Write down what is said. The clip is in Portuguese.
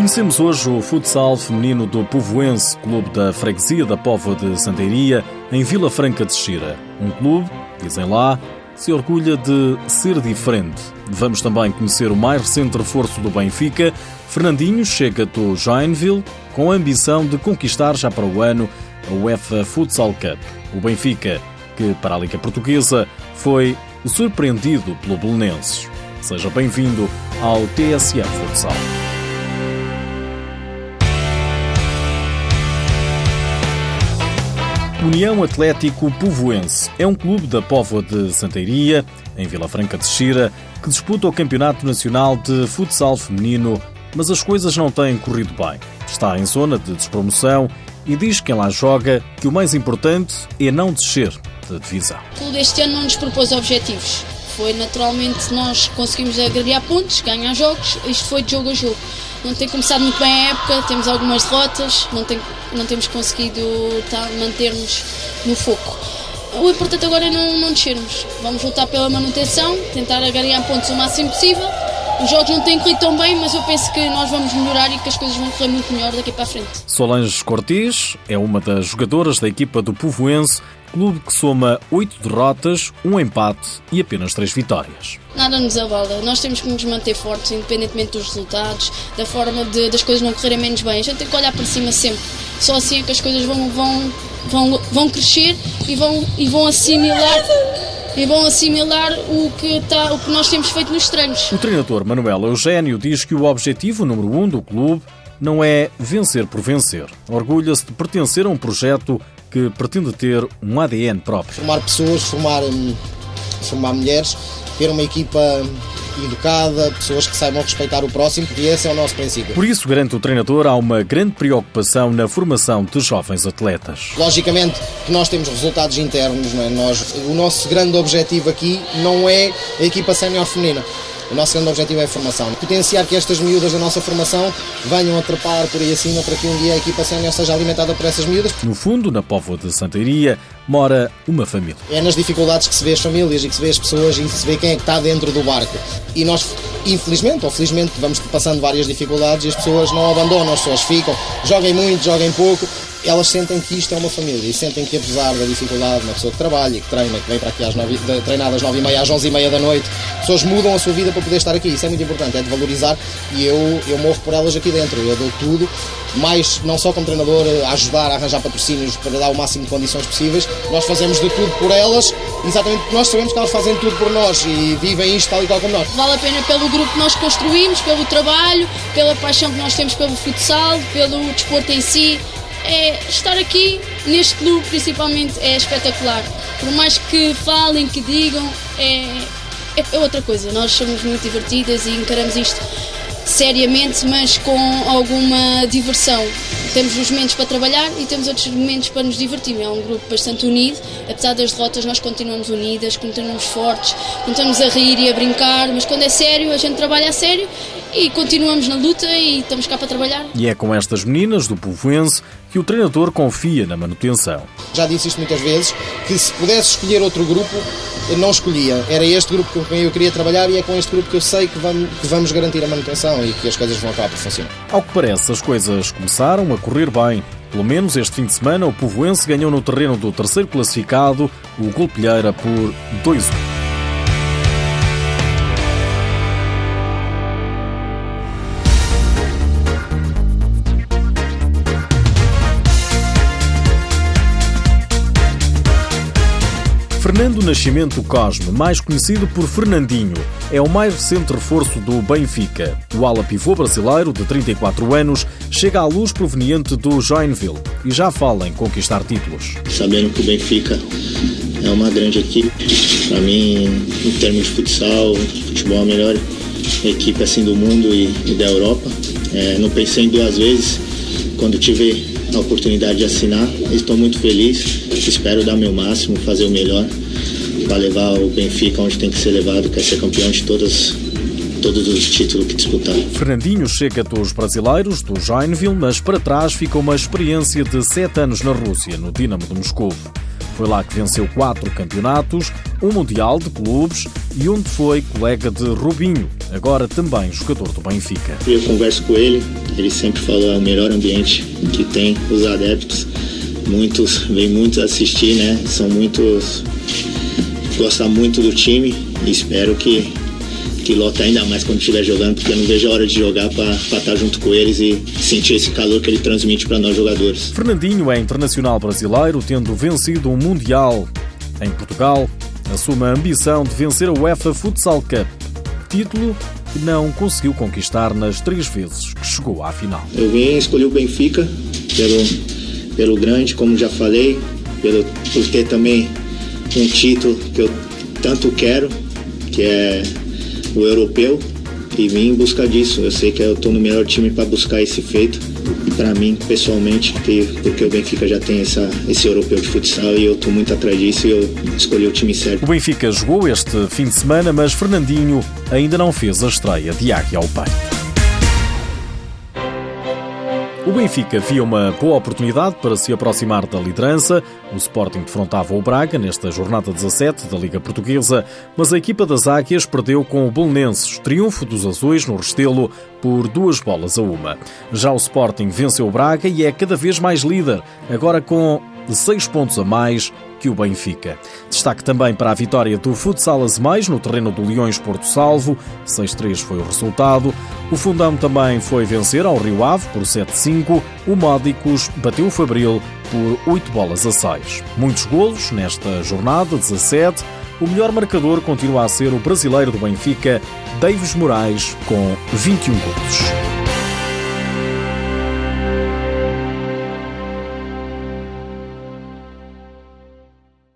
Conhecemos hoje o futsal feminino do Povoense, clube da freguesia da Póvoa de Santeiria, em Vila Franca de Xira. Um clube, dizem lá, se orgulha de ser diferente. Vamos também conhecer o mais recente reforço do Benfica. Fernandinho chega do Joinville com a ambição de conquistar já para o ano a UEFA Futsal Cup. O Benfica, que para a Liga Portuguesa foi surpreendido pelo Belenenses. Seja bem-vindo ao TSF Futsal. União Atlético Povoense é um clube da Póvoa de Santeiria, em Vila Franca de Xira, que disputa o Campeonato Nacional de Futsal Feminino, mas as coisas não têm corrido bem. Está em zona de despromoção e diz quem lá joga que o mais importante é não descer da divisão. O clube este ano não nos propôs objetivos. Foi naturalmente nós conseguimos agregar pontos, ganhar jogos, isto foi de jogo a jogo não tem começado muito bem a época, temos algumas derrotas, não, tem, não temos conseguido tá, manter-nos no foco. O importante agora é não, não descermos. Vamos lutar pela manutenção, tentar ganhar pontos o máximo possível. Os jogos não têm corrido tão bem, mas eu penso que nós vamos melhorar e que as coisas vão correr muito melhor daqui para a frente. Solange Cortes é uma das jogadoras da equipa do Povoense clube que soma oito derrotas, um empate e apenas três vitórias. Nada nos abala, nós temos que nos manter fortes, independentemente dos resultados, da forma de, das coisas não correrem menos bem. A gente tem que olhar para cima sempre. Só assim é que as coisas vão, vão, vão, vão crescer e vão, e vão assimilar e vão assimilar o que, tá, o que nós temos feito nos treinos. O treinador Manuel Eugênio diz que o objetivo número um do clube não é vencer por vencer. Orgulha-se de pertencer a um projeto que pretende ter um ADN próprio. Formar pessoas, formar, hum, formar mulheres, ter uma equipa educada, pessoas que saibam respeitar o próximo, e esse é o nosso princípio. Por isso, garante o treinador, há uma grande preocupação na formação de jovens atletas. Logicamente que nós temos resultados internos, não é? nós, o nosso grande objetivo aqui não é a equipa sénior feminina. O nosso grande objetivo é a formação. Potenciar que estas miúdas da nossa formação venham a trepar por aí acima para que um dia a equipa sénior seja alimentada por essas miúdas. No fundo, na Póvoa de Santeiria, mora uma família. É nas dificuldades que se vê as famílias e que se vê as pessoas e se vê quem é que está dentro do barco. E nós, infelizmente ou felizmente, vamos passando várias dificuldades e as pessoas não abandonam, as pessoas ficam, joguem muito, joguem pouco, elas sentem que isto é uma família e sentem que apesar da dificuldade, uma pessoa que trabalha, que treina, que vem para aqui às nove, treinar às nove e meia às onze e meia da noite, pessoas mudam a sua vida para poder estar aqui. Isso é muito importante, é de valorizar e eu, eu morro por elas aqui dentro. Eu dou tudo, mais não só como treinador, a ajudar a arranjar patrocínios para dar o máximo de condições possíveis. Nós fazemos de tudo por elas, exatamente porque nós sabemos que elas fazem tudo por nós e vivem isto tal e tal como nós. Vale a pena pelo grupo que nós construímos, pelo trabalho, pela paixão que nós temos pelo futsal, pelo desporto em si é estar aqui neste clube principalmente é espetacular. Por mais que falem, que digam, é, é, é outra coisa. Nós somos muito divertidas e encaramos isto seriamente, mas com alguma diversão. Temos os momentos para trabalhar e temos outros momentos para nos divertir. É um grupo bastante unido, apesar das derrotas, nós continuamos unidas, continuamos fortes, continuamos a rir e a brincar, mas quando é sério, a gente trabalha a sério e continuamos na luta e estamos cá para trabalhar. E é com estas meninas do Povoense que o treinador confia na manutenção. Já disse isto muitas vezes, que se pudesse escolher outro grupo, não escolhia. Era este grupo com quem eu queria trabalhar e é com este grupo que eu sei que vamos, que vamos garantir a manutenção e que as coisas vão acabar por funcionar. Ao que parece, as coisas começaram a correr bem. Pelo menos este fim de semana, o Povoense ganhou no terreno do terceiro classificado, o Golpilheira, por 2-1. Fernando Nascimento Cosme, mais conhecido por Fernandinho, é o mais recente reforço do Benfica. O ala pivô brasileiro, de 34 anos, chega à luz proveniente do Joinville e já fala em conquistar títulos. Sabendo que o Benfica é uma grande equipe, para mim, em termos de futsal, futebol, a melhor equipe assim do mundo e, e da Europa. É, não pensei em duas vezes quando tive a oportunidade de assinar. Estou muito feliz, espero dar meu máximo, fazer o melhor para levar o Benfica onde tem que ser levado, que é ser campeão de todas todos os títulos que disputar. Fernandinho chega dos brasileiros, do Joinville, mas para trás fica uma experiência de sete anos na Rússia, no Dinamo de Moscou. Foi lá que venceu quatro campeonatos, um Mundial de Clubes e onde foi colega de Rubinho, agora também jogador do Benfica. Eu converso com ele Ele sempre falou é o melhor ambiente que tem os adeptos. Muitos, vem muitos assistir, né? São muitos gostam muito do time e espero que que lota ainda mais quando estiver jogando, porque eu não vejo a hora de jogar para estar junto com eles e sentir esse calor que ele transmite para nós jogadores. Fernandinho é internacional brasileiro, tendo vencido um Mundial em Portugal, assume a ambição de vencer a UEFA Futsal Cup, título que não conseguiu conquistar nas três vezes que chegou à final. Eu vim escolher o Benfica pelo, pelo grande, como já falei, pelo, por ter também um título que eu tanto quero, que é o europeu e vim em busca disso. Eu sei que eu estou no melhor time para buscar esse feito. Para mim, pessoalmente, porque o Benfica já tem essa, esse europeu de futsal e eu estou muito atrás disso e eu escolhi o time certo. O Benfica jogou este fim de semana, mas Fernandinho ainda não fez a estreia de Águia ao peito. O Benfica via uma boa oportunidade para se aproximar da liderança. O Sporting defrontava o Braga nesta jornada 17 da Liga Portuguesa, mas a equipa das Águias perdeu com o Belenenses, triunfo dos azuis no Restelo por duas bolas a uma. Já o Sporting venceu o Braga e é cada vez mais líder, agora com seis pontos a mais que o Benfica. Destaque também para a vitória do Futsal Mais no terreno do Leões Porto Salvo, 6-3 foi o resultado. O Fundão também foi vencer ao Rio Ave por 7-5. O Módicos bateu o Fabril por 8 bolas a 6. Muitos golos nesta jornada 17. O melhor marcador continua a ser o brasileiro do Benfica, Davis Moraes, com 21 golos.